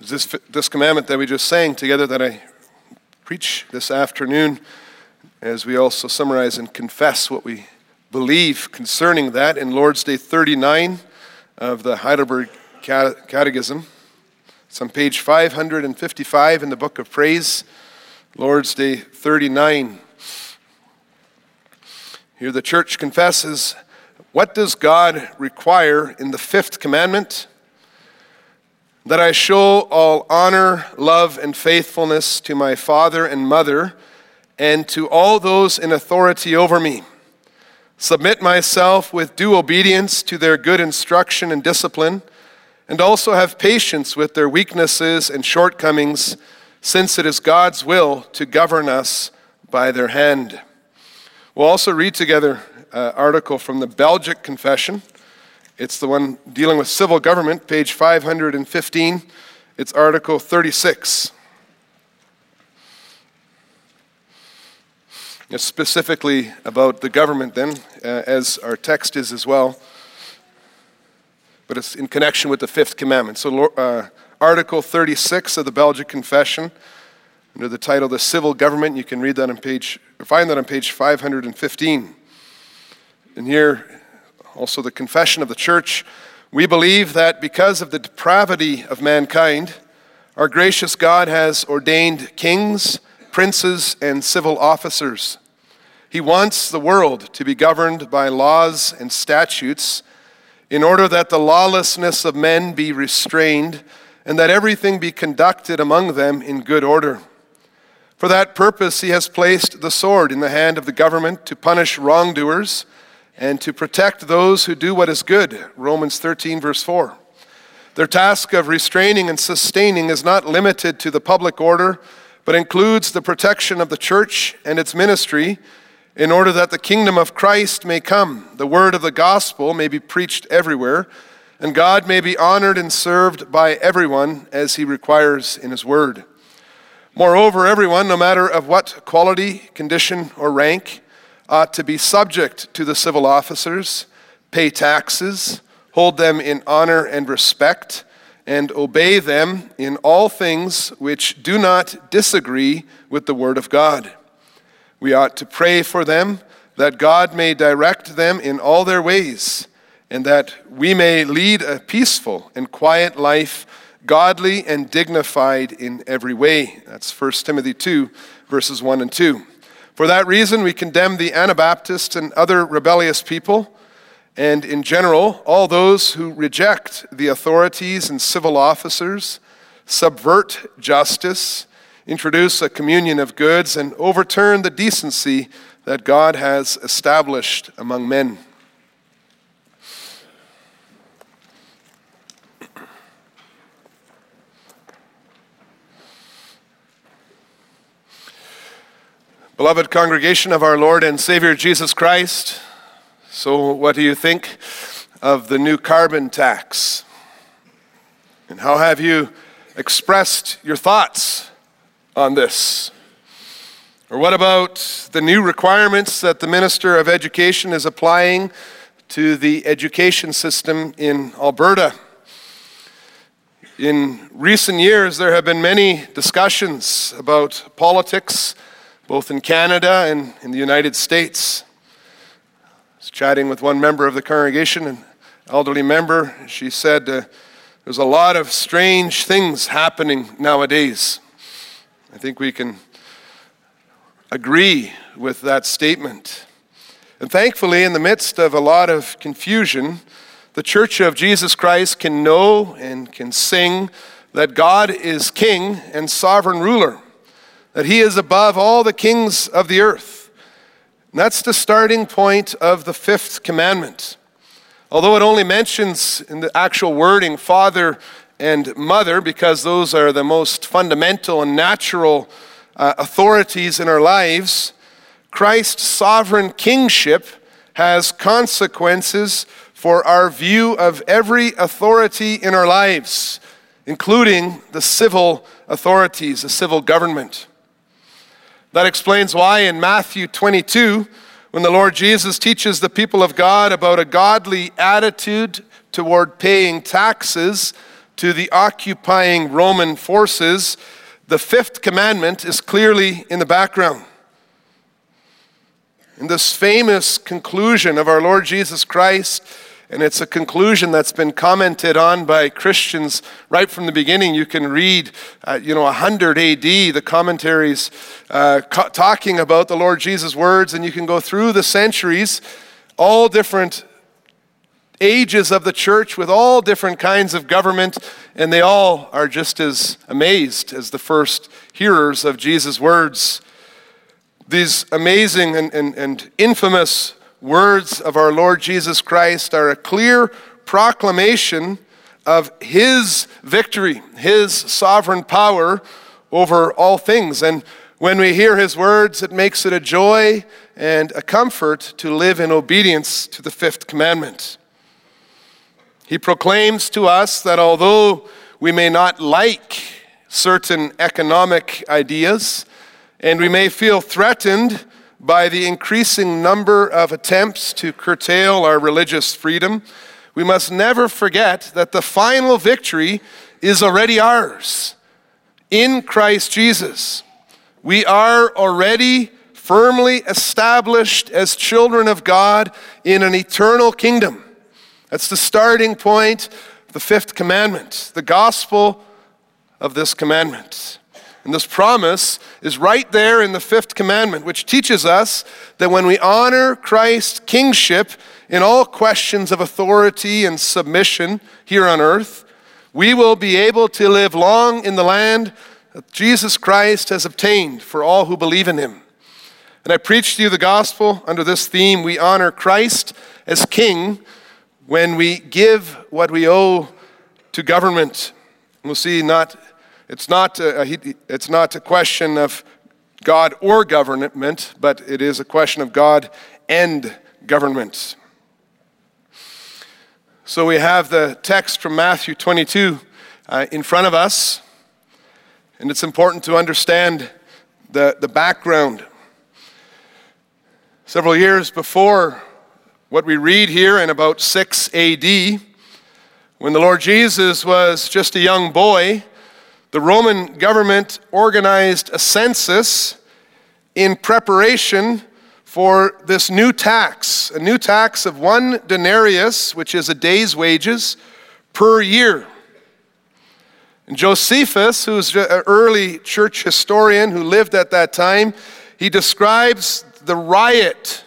This, this commandment that we just sang together that I preach this afternoon, as we also summarize and confess what we believe concerning that in Lord's Day 39 of the Heidelberg Catechism. It's on page 555 in the Book of Praise, Lord's Day 39. Here the church confesses what does God require in the fifth commandment? That I show all honor, love, and faithfulness to my father and mother, and to all those in authority over me. Submit myself with due obedience to their good instruction and discipline, and also have patience with their weaknesses and shortcomings, since it is God's will to govern us by their hand. We'll also read together uh, article from the Belgic Confession. It's the one dealing with civil government, page 515. It's Article 36. It's specifically about the government, then, uh, as our text is as well. But it's in connection with the fifth commandment. So, uh, Article 36 of the Belgic Confession, under the title The Civil Government, you can read that on page, find that on page 515. And here, also the confession of the church. We believe that because of the depravity of mankind, our gracious God has ordained kings, princes, and civil officers. He wants the world to be governed by laws and statutes in order that the lawlessness of men be restrained and that everything be conducted among them in good order. For that purpose, he has placed the sword in the hand of the government to punish wrongdoers and to protect those who do what is good. Romans 13, verse 4. Their task of restraining and sustaining is not limited to the public order, but includes the protection of the church and its ministry in order that the kingdom of Christ may come, the word of the gospel may be preached everywhere, and God may be honored and served by everyone as he requires in his word. Moreover, everyone, no matter of what quality, condition, or rank, ought to be subject to the civil officers, pay taxes, hold them in honor and respect, and obey them in all things which do not disagree with the Word of God. We ought to pray for them that God may direct them in all their ways, and that we may lead a peaceful and quiet life, godly and dignified in every way. That's 1 Timothy 2, verses 1 and 2. For that reason, we condemn the Anabaptists and other rebellious people, and in general, all those who reject the authorities and civil officers, subvert justice, introduce a communion of goods, and overturn the decency that God has established among men. Beloved congregation of our Lord and Savior Jesus Christ, so what do you think of the new carbon tax? And how have you expressed your thoughts on this? Or what about the new requirements that the Minister of Education is applying to the education system in Alberta? In recent years, there have been many discussions about politics both in Canada and in the United States. I was chatting with one member of the congregation, an elderly member. She said, uh, There's a lot of strange things happening nowadays. I think we can agree with that statement. And thankfully, in the midst of a lot of confusion, the Church of Jesus Christ can know and can sing that God is King and sovereign ruler that he is above all the kings of the earth. And that's the starting point of the fifth commandment. Although it only mentions in the actual wording father and mother, because those are the most fundamental and natural uh, authorities in our lives, Christ's sovereign kingship has consequences for our view of every authority in our lives, including the civil authorities, the civil government. That explains why in Matthew 22, when the Lord Jesus teaches the people of God about a godly attitude toward paying taxes, to the occupying Roman forces, the fifth commandment is clearly in the background. In this famous conclusion of our Lord Jesus Christ, and it's a conclusion that's been commented on by Christians right from the beginning. You can read, uh, you know, 100 AD, the commentaries uh, talking about the Lord Jesus' words, and you can go through the centuries, all different ages of the church with all different kinds of government, and they all are just as amazed as the first hearers of Jesus' words. These amazing and, and, and infamous words of our Lord Jesus Christ are a clear proclamation of His victory, His sovereign power over all things. And when we hear His words, it makes it a joy and a comfort to live in obedience to the fifth commandment. He proclaims to us that although we may not like certain economic ideas, and we may feel threatened by the increasing number of attempts to curtail our religious freedom, we must never forget that the final victory is already ours in Christ Jesus. We are already firmly established as children of God in an eternal kingdom. That's the starting point, the fifth commandment, the gospel of this commandment. And this promise is right there in the fifth commandment, which teaches us that when we honor Christ's kingship in all questions of authority and submission here on earth, we will be able to live long in the land that Jesus Christ has obtained for all who believe in him. And I preach to you the gospel under this theme we honor Christ as king when we give what we owe to government. We'll see not it's not, a, it's not a question of God or government, but it is a question of God and government. So we have the text from Matthew 22 uh, in front of us, and it's important to understand the, the background. Several years before what we read here in about 6 AD, when the Lord Jesus was just a young boy, the Roman government organized a census in preparation for this new tax, a new tax of one denarius, which is a day's wages, per year. And Josephus, who's an early church historian who lived at that time, he describes the riot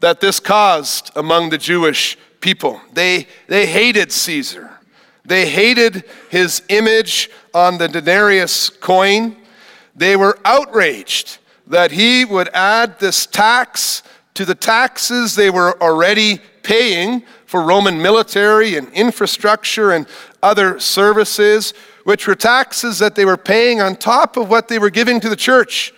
that this caused among the Jewish people. They, they hated Caesar. They hated his image on the denarius coin. They were outraged that he would add this tax to the taxes they were already paying for Roman military and infrastructure and other services, which were taxes that they were paying on top of what they were giving to the church.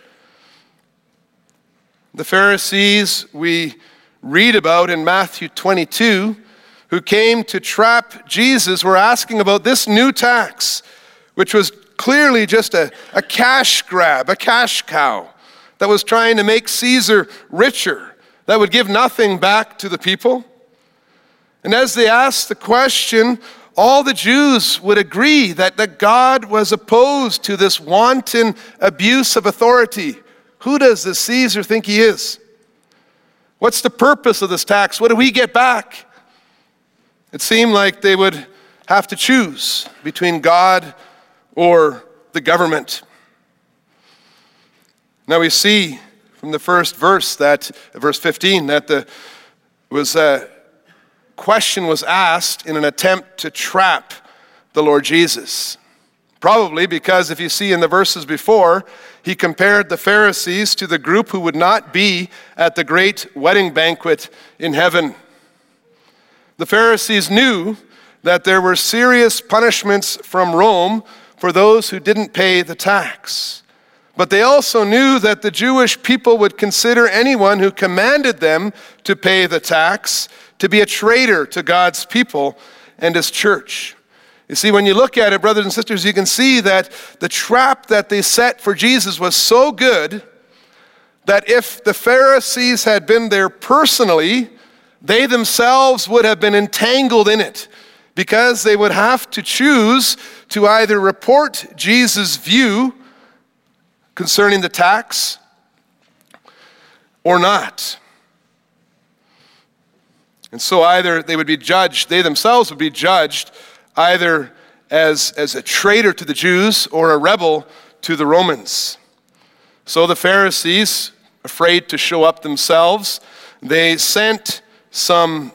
The Pharisees we read about in Matthew 22 who came to trap Jesus were asking about this new tax, which was clearly just a, a cash grab, a cash cow that was trying to make Caesar richer, that would give nothing back to the people. And as they asked the question, all the Jews would agree that, that God was opposed to this wanton abuse of authority. Who does the Caesar think he is? What's the purpose of this tax? What do we get back? It seemed like they would have to choose between God or the government. Now we see from the first verse that verse 15 that the was a question was asked in an attempt to trap the Lord Jesus. Probably because if you see in the verses before, he compared the Pharisees to the group who would not be at the great wedding banquet in heaven. The Pharisees knew that there were serious punishments from Rome for those who didn't pay the tax. But they also knew that the Jewish people would consider anyone who commanded them to pay the tax to be a traitor to God's people and his church. You see, when you look at it, brothers and sisters, you can see that the trap that they set for Jesus was so good that if the Pharisees had been there personally, they themselves would have been entangled in it because they would have to choose to either report Jesus' view concerning the tax or not. And so either they would be judged, they themselves would be judged either as, as a traitor to the Jews or a rebel to the Romans. So the Pharisees, afraid to show up themselves, they sent some,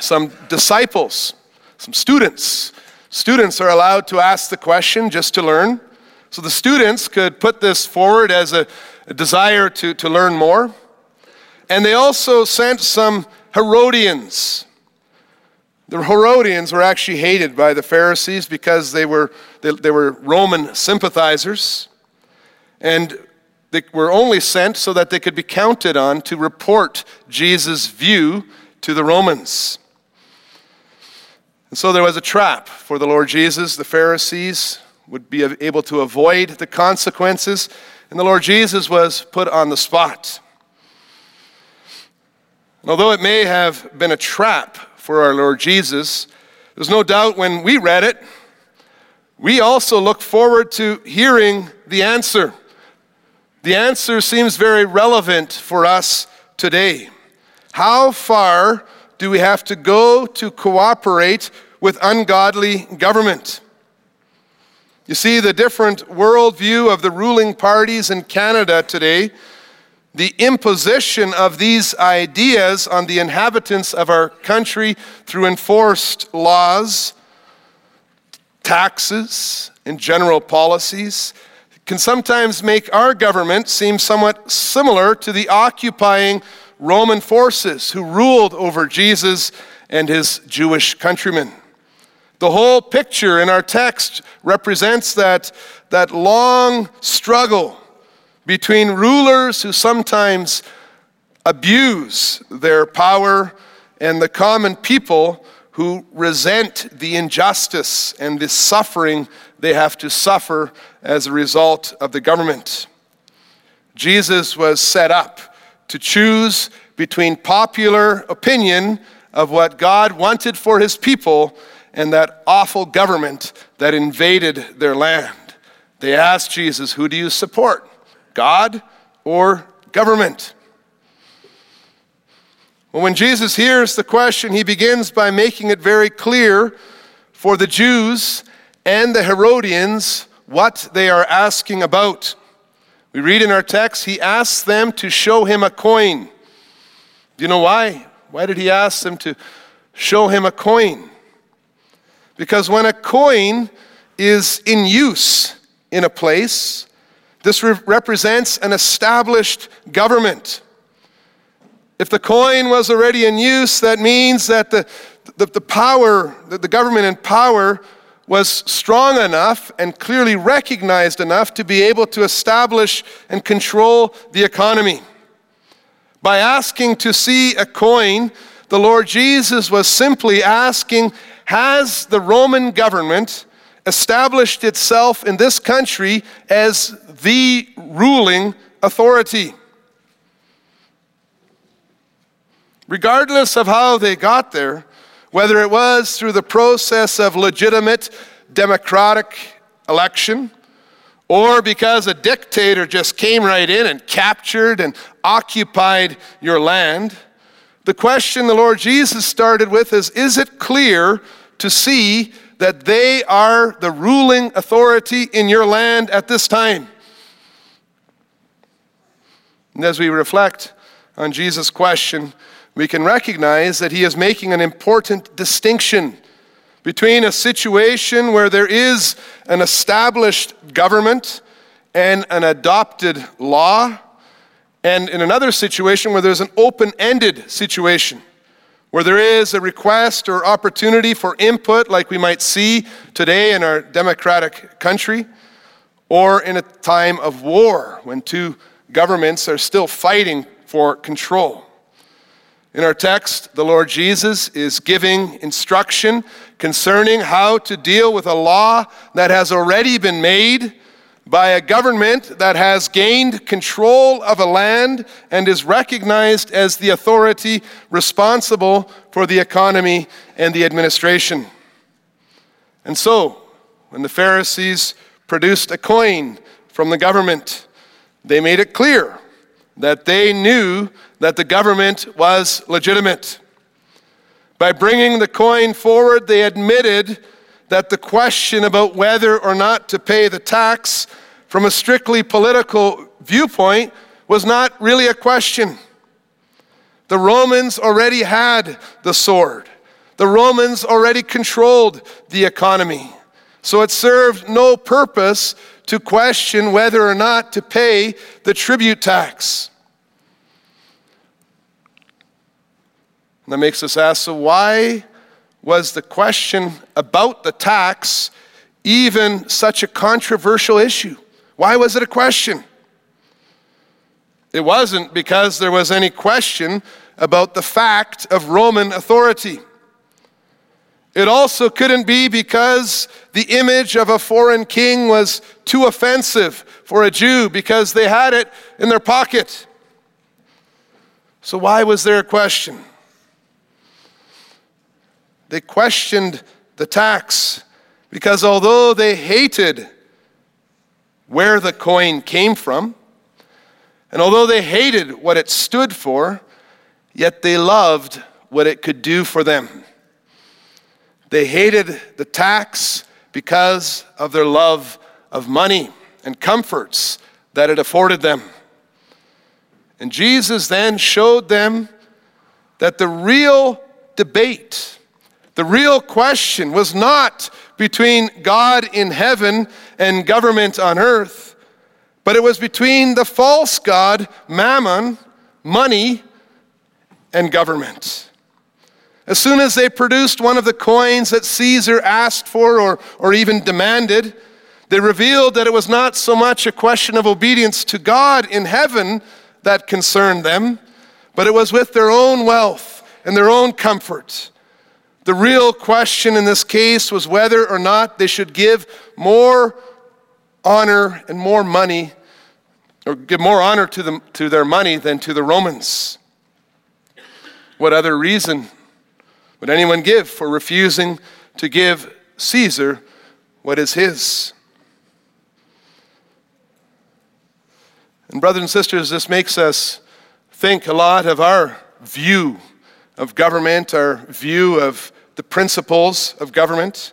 some disciples, some students. Students are allowed to ask the question just to learn. So the students could put this forward as a, a desire to, to learn more. And they also sent some Herodians. The Herodians were actually hated by the Pharisees because they were, they, they were Roman sympathizers. And they were only sent so that they could be counted on to report Jesus' view to the Romans. And so there was a trap for the Lord Jesus. The Pharisees would be able to avoid the consequences, and the Lord Jesus was put on the spot. And although it may have been a trap for our Lord Jesus, there's no doubt when we read it, we also look forward to hearing the answer. The answer seems very relevant for us today. How far do we have to go to cooperate with ungodly government? You see, the different worldview of the ruling parties in Canada today, the imposition of these ideas on the inhabitants of our country through enforced laws, taxes, and general policies can sometimes make our government seem somewhat similar to the occupying Roman forces who ruled over Jesus and his Jewish countrymen. The whole picture in our text represents that, that long struggle between rulers who sometimes abuse their power and the common people who resent the injustice and the suffering they have to suffer as a result of the government. Jesus was set up to choose between popular opinion of what God wanted for his people and that awful government that invaded their land. They asked Jesus, Who do you support, God or government? Well, when Jesus hears the question, he begins by making it very clear for the Jews and the Herodians what they are asking about. We read in our text, he asks them to show him a coin. Do you know why? Why did he ask them to show him a coin? Because when a coin is in use in a place, this re- represents an established government. If the coin was already in use, that means that the, the, the power, the, the government in power was strong enough and clearly recognized enough to be able to establish and control the economy. By asking to see a coin, the Lord Jesus was simply asking Has the Roman government established itself in this country as the ruling authority? Regardless of how they got there, whether it was through the process of legitimate democratic election, or because a dictator just came right in and captured and occupied your land. The question the Lord Jesus started with is Is it clear to see that they are the ruling authority in your land at this time? And as we reflect on Jesus' question, we can recognize that he is making an important distinction between a situation where there is an established government and an adopted law, and in another situation where there's an open ended situation, where there is a request or opportunity for input, like we might see today in our democratic country, or in a time of war when two governments are still fighting for control. In our text, the Lord Jesus is giving instruction concerning how to deal with a law that has already been made by a government that has gained control of a land and is recognized as the authority responsible for the economy and the administration. And so, when the Pharisees produced a coin from the government, they made it clear that they knew that the government was legitimate. By bringing the coin forward, they admitted that the question about whether or not to pay the tax from a strictly political viewpoint was not really a question. The Romans already had the sword. The Romans already controlled the economy. So it served no purpose to question whether or not to pay the tribute tax. And that makes us ask so, why was the question about the tax even such a controversial issue? Why was it a question? It wasn't because there was any question about the fact of Roman authority. It also couldn't be because the image of a foreign king was too offensive for a Jew because they had it in their pocket. So, why was there a question? They questioned the tax because although they hated where the coin came from, and although they hated what it stood for, yet they loved what it could do for them. They hated the tax because of their love of money and comforts that it afforded them. And Jesus then showed them that the real debate, the real question was not between God in heaven and government on earth but it was between the false God, mammon, money, and government. As soon as they produced one of the coins that Caesar asked for or, or even demanded, they revealed that it was not so much a question of obedience to God in heaven that concerned them, but it was with their own wealth and their own comfort. The real question in this case was whether or not they should give more honor and more money, or give more honor to, them, to their money than to the Romans. What other reason would anyone give for refusing to give Caesar what is his? And, brothers and sisters, this makes us think a lot of our view of government, our view of the principles of government.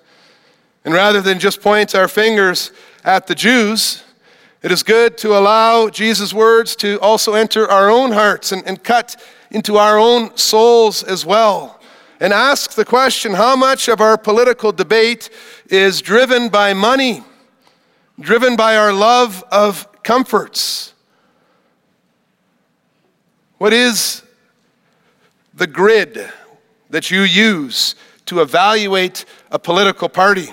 And rather than just point our fingers at the Jews, it is good to allow Jesus' words to also enter our own hearts and, and cut into our own souls as well. And ask the question how much of our political debate is driven by money, driven by our love of comforts? What is the grid that you use to evaluate a political party?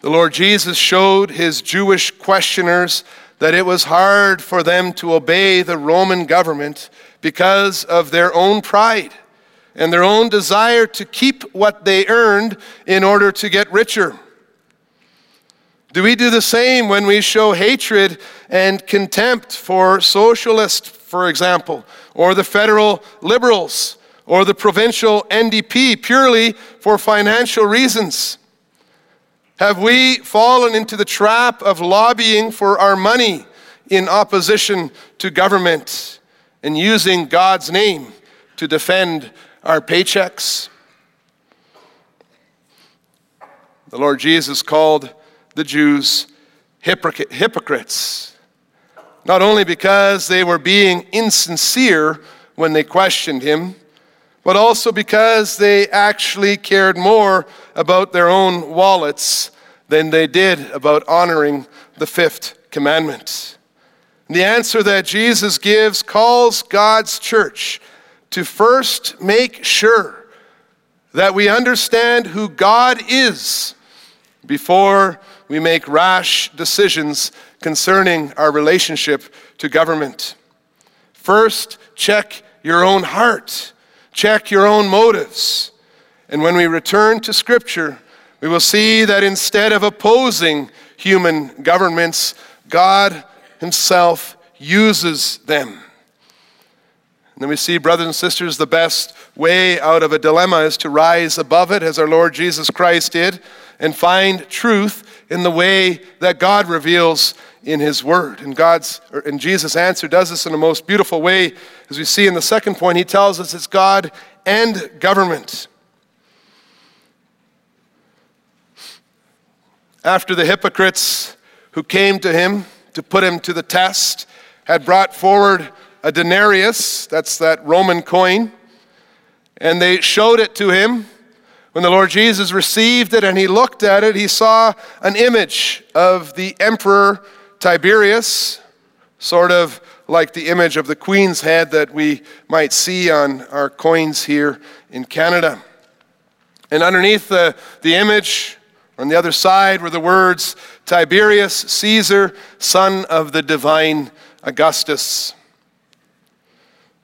The Lord Jesus showed his Jewish questioners that it was hard for them to obey the Roman government because of their own pride and their own desire to keep what they earned in order to get richer. Do we do the same when we show hatred and contempt for socialists, for example, or the federal liberals, or the provincial NDP purely for financial reasons? Have we fallen into the trap of lobbying for our money in opposition to government and using God's name to defend our paychecks? The Lord Jesus called the Jews hypocrites, not only because they were being insincere when they questioned him, but also because they actually cared more about their own wallets than they did about honoring the fifth commandment. The answer that Jesus gives calls God's church to first make sure that we understand who God is before we make rash decisions concerning our relationship to government. First, check your own heart check your own motives. And when we return to Scripture, we will see that instead of opposing human governments, God Himself uses them. And then we see, brothers and sisters, the best way out of a dilemma is to rise above it, as our Lord Jesus Christ did, and find truth in the way that God reveals in His Word. And God's and Jesus' answer does this in a most beautiful way, as we see in the second point. He tells us it's God and government. After the hypocrites who came to him to put him to the test had brought forward a denarius, that's that Roman coin, and they showed it to him. When the Lord Jesus received it and he looked at it, he saw an image of the Emperor Tiberius, sort of like the image of the Queen's head that we might see on our coins here in Canada. And underneath the, the image, on the other side, were the words Tiberius Caesar, son of the divine Augustus.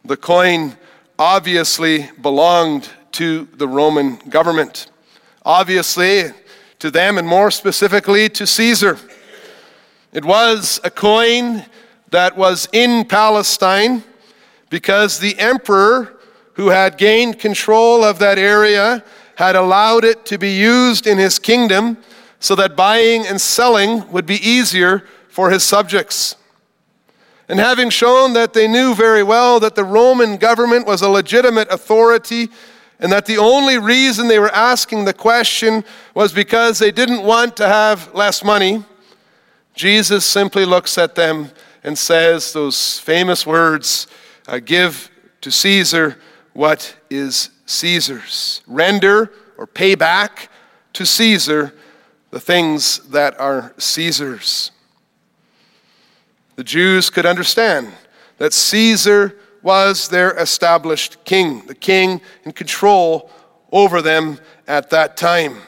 The coin obviously belonged to the Roman government. Obviously, to them, and more specifically to Caesar. It was a coin that was in Palestine because the emperor who had gained control of that area had allowed it to be used in his kingdom so that buying and selling would be easier for his subjects. And having shown that they knew very well that the Roman government was a legitimate authority and that the only reason they were asking the question was because they didn't want to have less money, Jesus simply looks at them and says those famous words uh, Give to Caesar what is Caesar's. Render or pay back to Caesar the things that are Caesar's. The Jews could understand that Caesar was their established king, the king in control over them at that time.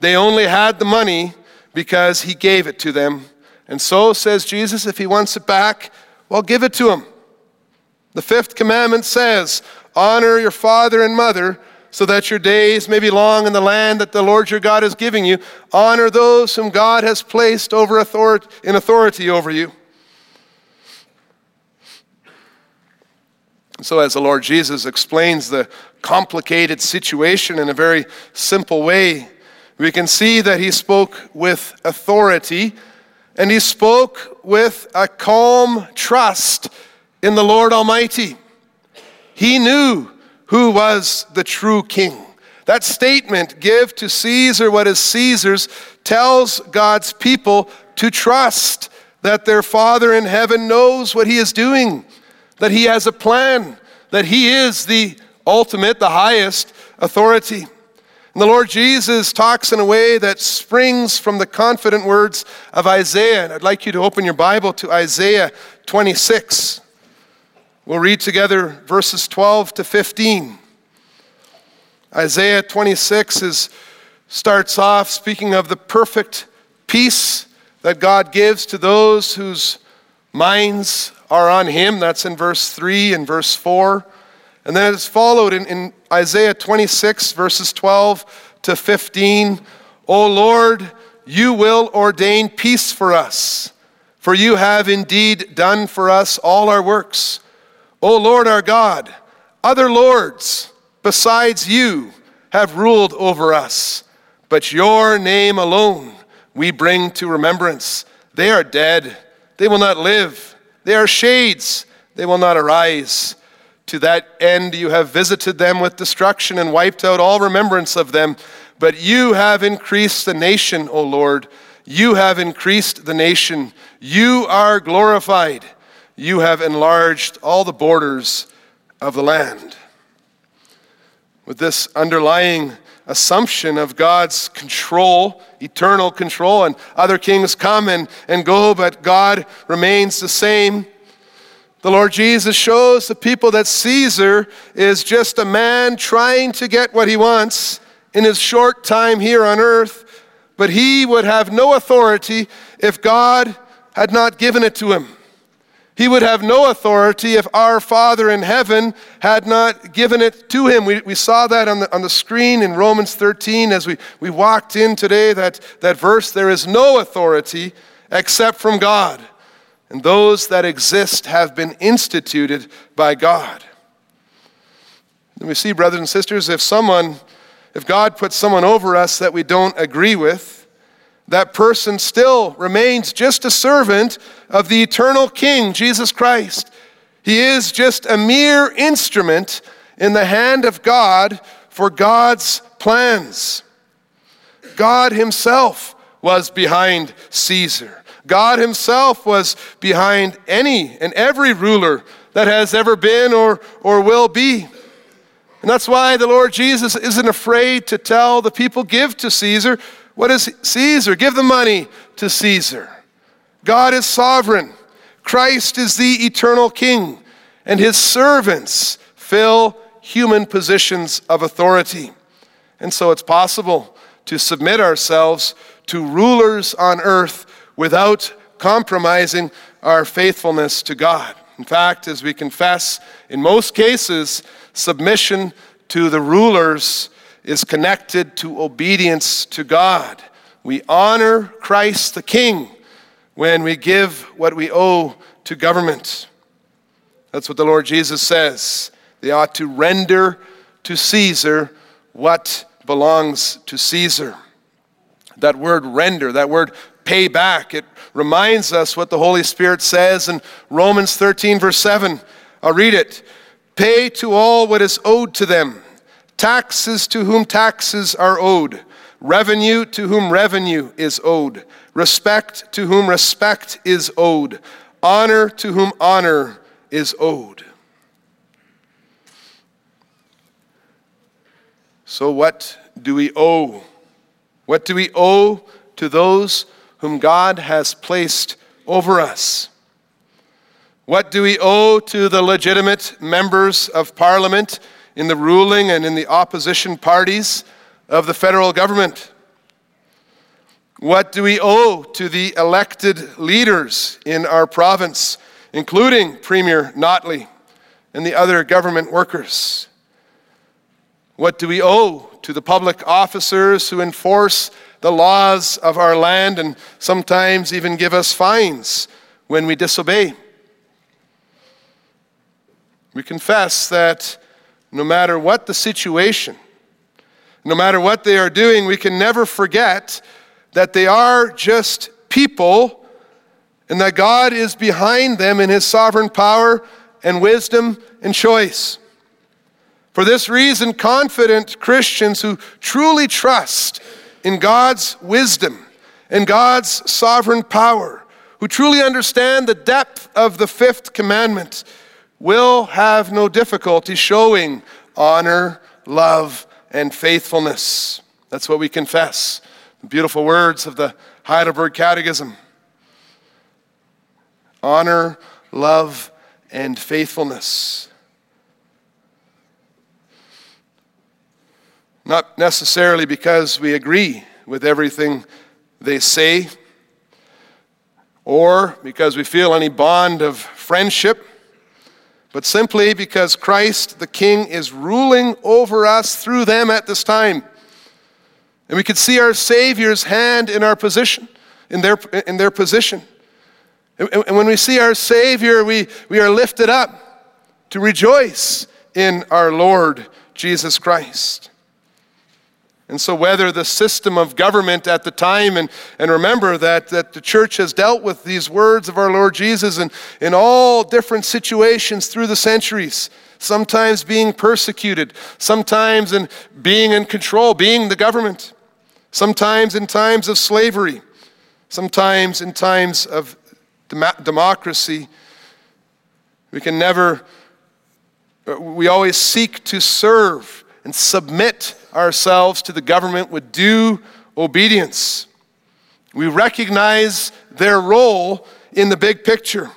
They only had the money because he gave it to them. And so, says Jesus, if he wants it back, well, give it to him. The fifth commandment says, Honor your father and mother so that your days may be long in the land that the Lord your God is giving you. Honor those whom God has placed over authority, in authority over you. So, as the Lord Jesus explains the complicated situation in a very simple way, we can see that he spoke with authority and he spoke with a calm trust in the Lord Almighty. He knew who was the true king. That statement, give to Caesar what is Caesar's, tells God's people to trust that their Father in heaven knows what he is doing that he has a plan, that he is the ultimate, the highest authority. And the Lord Jesus talks in a way that springs from the confident words of Isaiah. And I'd like you to open your Bible to Isaiah 26. We'll read together verses 12 to 15. Isaiah 26 is, starts off speaking of the perfect peace that God gives to those whose minds are on him. That's in verse 3 and verse 4. And then it's followed in, in Isaiah 26, verses 12 to 15. O Lord, you will ordain peace for us, for you have indeed done for us all our works. O Lord our God, other lords besides you have ruled over us, but your name alone we bring to remembrance. They are dead, they will not live. They are shades, they will not arise. To that end, you have visited them with destruction and wiped out all remembrance of them. But you have increased the nation, O Lord. You have increased the nation. You are glorified. You have enlarged all the borders of the land. With this underlying assumption of God's control, eternal control, and other kings come and, and go, but God remains the same. The Lord Jesus shows the people that Caesar is just a man trying to get what he wants in his short time here on earth, but he would have no authority if God had not given it to him. He would have no authority if our Father in heaven had not given it to him. We, we saw that on the, on the screen in Romans 13 as we, we walked in today, that, that verse there is no authority except from God, and those that exist have been instituted by God. And we see, brothers and sisters, if someone, if God puts someone over us that we don't agree with, that person still remains just a servant of the eternal King, Jesus Christ. He is just a mere instrument in the hand of God for God's plans. God Himself was behind Caesar. God Himself was behind any and every ruler that has ever been or, or will be. And that's why the Lord Jesus isn't afraid to tell the people give to Caesar. What is Caesar? Give the money to Caesar. God is sovereign. Christ is the eternal King, and his servants fill human positions of authority. And so it's possible to submit ourselves to rulers on earth without compromising our faithfulness to God. In fact, as we confess, in most cases, submission to the rulers is connected to obedience to God. We honor Christ the King when we give what we owe to government. That's what the Lord Jesus says. They ought to render to Caesar what belongs to Caesar. That word render, that word pay back, it reminds us what the Holy Spirit says in Romans 13, verse 7. I'll read it. Pay to all what is owed to them taxes to whom taxes are owed, revenue to whom revenue is owed, respect to whom respect is owed, honor to whom honor is owed. So, what do we owe? What do we owe to those whom God has placed over us? What do we owe to the legitimate members of Parliament in the ruling and in the opposition parties of the federal government? What do we owe to the elected leaders in our province, including Premier Notley and the other government workers? What do we owe to the public officers who enforce the laws of our land and sometimes even give us fines when we disobey? We confess that no matter what the situation, no matter what they are doing, we can never forget that they are just people and that God is behind them in his sovereign power and wisdom and choice. For this reason, confident Christians who truly trust in God's wisdom and God's sovereign power, who truly understand the depth of the fifth commandment, will have no difficulty showing honor, love, and faithfulness. That's what we confess. The beautiful words of the Heidelberg Catechism honor, love, and faithfulness. Not necessarily because we agree with everything they say, or because we feel any bond of friendship but simply because Christ the King is ruling over us through them at this time. And we could see our Savior's hand in our position, in their, in their position. And, and when we see our Savior, we, we are lifted up to rejoice in our Lord Jesus Christ. And so, whether the system of government at the time, and, and remember that, that the church has dealt with these words of our Lord Jesus in, in all different situations through the centuries, sometimes being persecuted, sometimes in being in control, being the government, sometimes in times of slavery, sometimes in times of dem- democracy. We can never, uh, we always seek to serve and submit ourselves to the government with due obedience. We recognize their role in the big picture.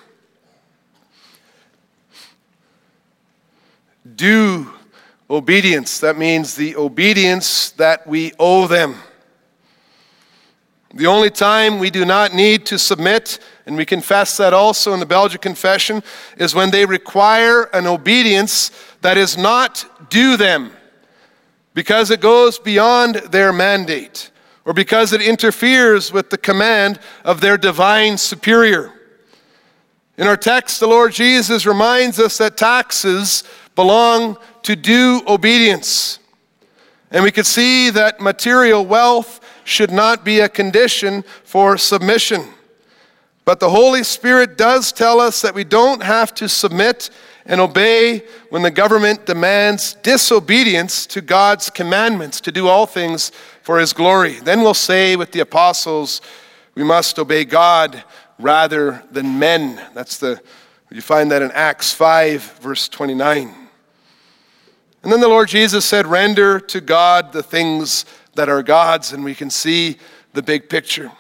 Due obedience, that means the obedience that we owe them. The only time we do not need to submit, and we confess that also in the Belgian Confession, is when they require an obedience that is not due them because it goes beyond their mandate or because it interferes with the command of their divine superior. In our text, the Lord Jesus reminds us that taxes belong to due obedience. And we could see that material wealth should not be a condition for submission. But the Holy Spirit does tell us that we don't have to submit and obey when the government demands disobedience to God's commandments to do all things for His glory. Then we'll say with the apostles, we must obey God rather than men. That's the you find that in Acts 5 verse 29. And then the Lord Jesus said, "Render to God the things that are God's," and we can see the big picture.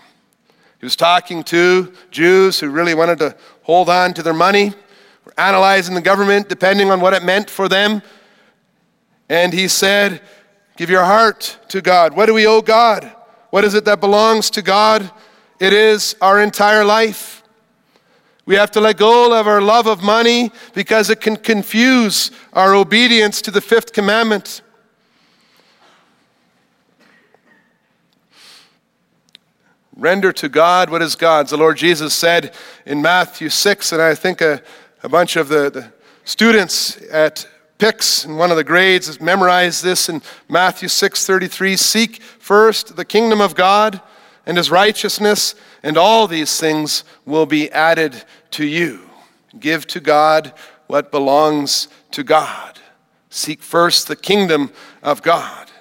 He was talking to Jews who really wanted to hold on to their money, analyzing the government depending on what it meant for them. And he said, Give your heart to God. What do we owe God? What is it that belongs to God? It is our entire life. We have to let go of our love of money because it can confuse our obedience to the fifth commandment. Render to God what is God's. The Lord Jesus said in Matthew 6, and I think a, a bunch of the, the students at Picks in one of the grades memorized this in Matthew 6:33 seek first the kingdom of God and his righteousness and all these things will be added to you. Give to God what belongs to God. Seek first the kingdom of God.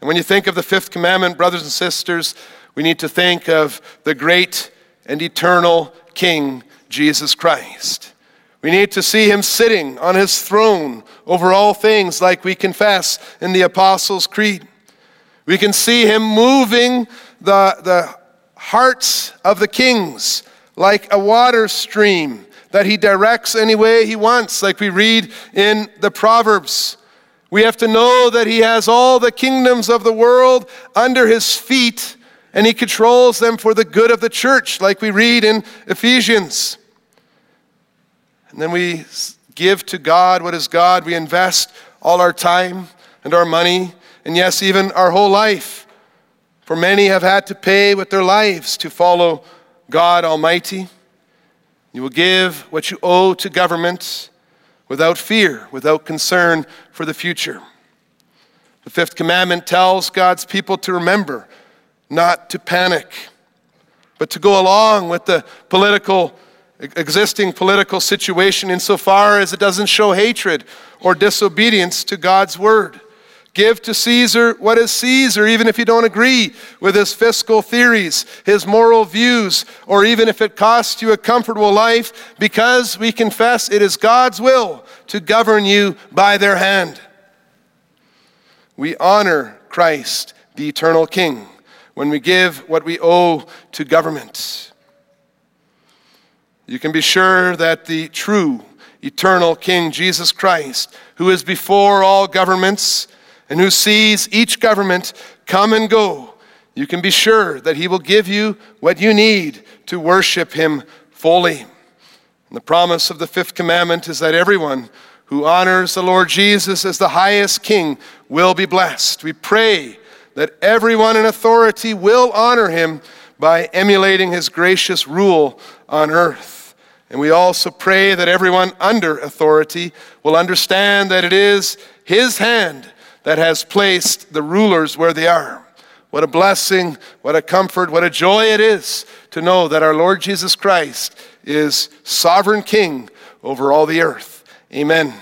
And when you think of the fifth commandment brothers and sisters we need to think of the great and eternal King, Jesus Christ. We need to see him sitting on his throne over all things, like we confess in the Apostles' Creed. We can see him moving the, the hearts of the kings like a water stream that he directs any way he wants, like we read in the Proverbs. We have to know that he has all the kingdoms of the world under his feet and he controls them for the good of the church, like we read in Ephesians. And then we give to God what is God. We invest all our time and our money, and yes, even our whole life. For many have had to pay with their lives to follow God Almighty. You will give what you owe to government without fear, without concern for the future. The fifth commandment tells God's people to remember not to panic, but to go along with the political, existing political situation insofar as it doesn't show hatred or disobedience to God's word. Give to Caesar what is Caesar, even if you don't agree with his fiscal theories, his moral views, or even if it costs you a comfortable life, because we confess it is God's will to govern you by their hand. We honor Christ, the eternal King when we give what we owe to government. You can be sure that the true, eternal King, Jesus Christ, who is before all governments and who sees each government come and go, you can be sure that he will give you what you need to worship him fully. And the promise of the fifth commandment is that everyone who honors the Lord Jesus as the highest king will be blessed. We pray that everyone in authority will honor him by emulating his gracious rule on earth. And we also pray that everyone under authority will understand that it is his hand that has placed the rulers where they are. What a blessing, what a comfort, what a joy it is to know that our Lord Jesus Christ is sovereign king over all the earth. Amen.